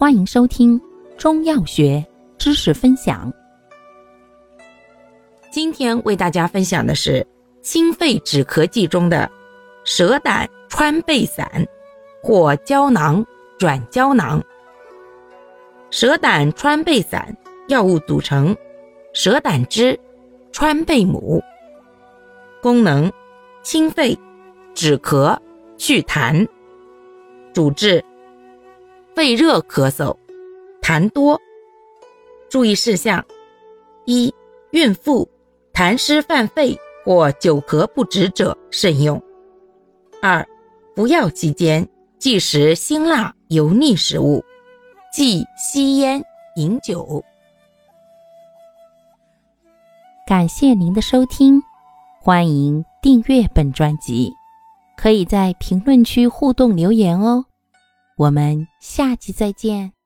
欢迎收听中药学知识分享。今天为大家分享的是清肺止咳剂中的蛇胆川贝散或胶囊软胶囊。蛇胆川贝散药物组成：蛇胆汁、川贝母。功能：清肺、止咳、祛痰。主治：肺热咳嗽、痰多。注意事项：一、孕妇、痰湿犯肺或久咳不止者慎用。二、服药期间忌食辛辣油腻食物，忌吸烟饮酒。感谢您的收听，欢迎订阅本专辑，可以在评论区互动留言哦。我们下期再见。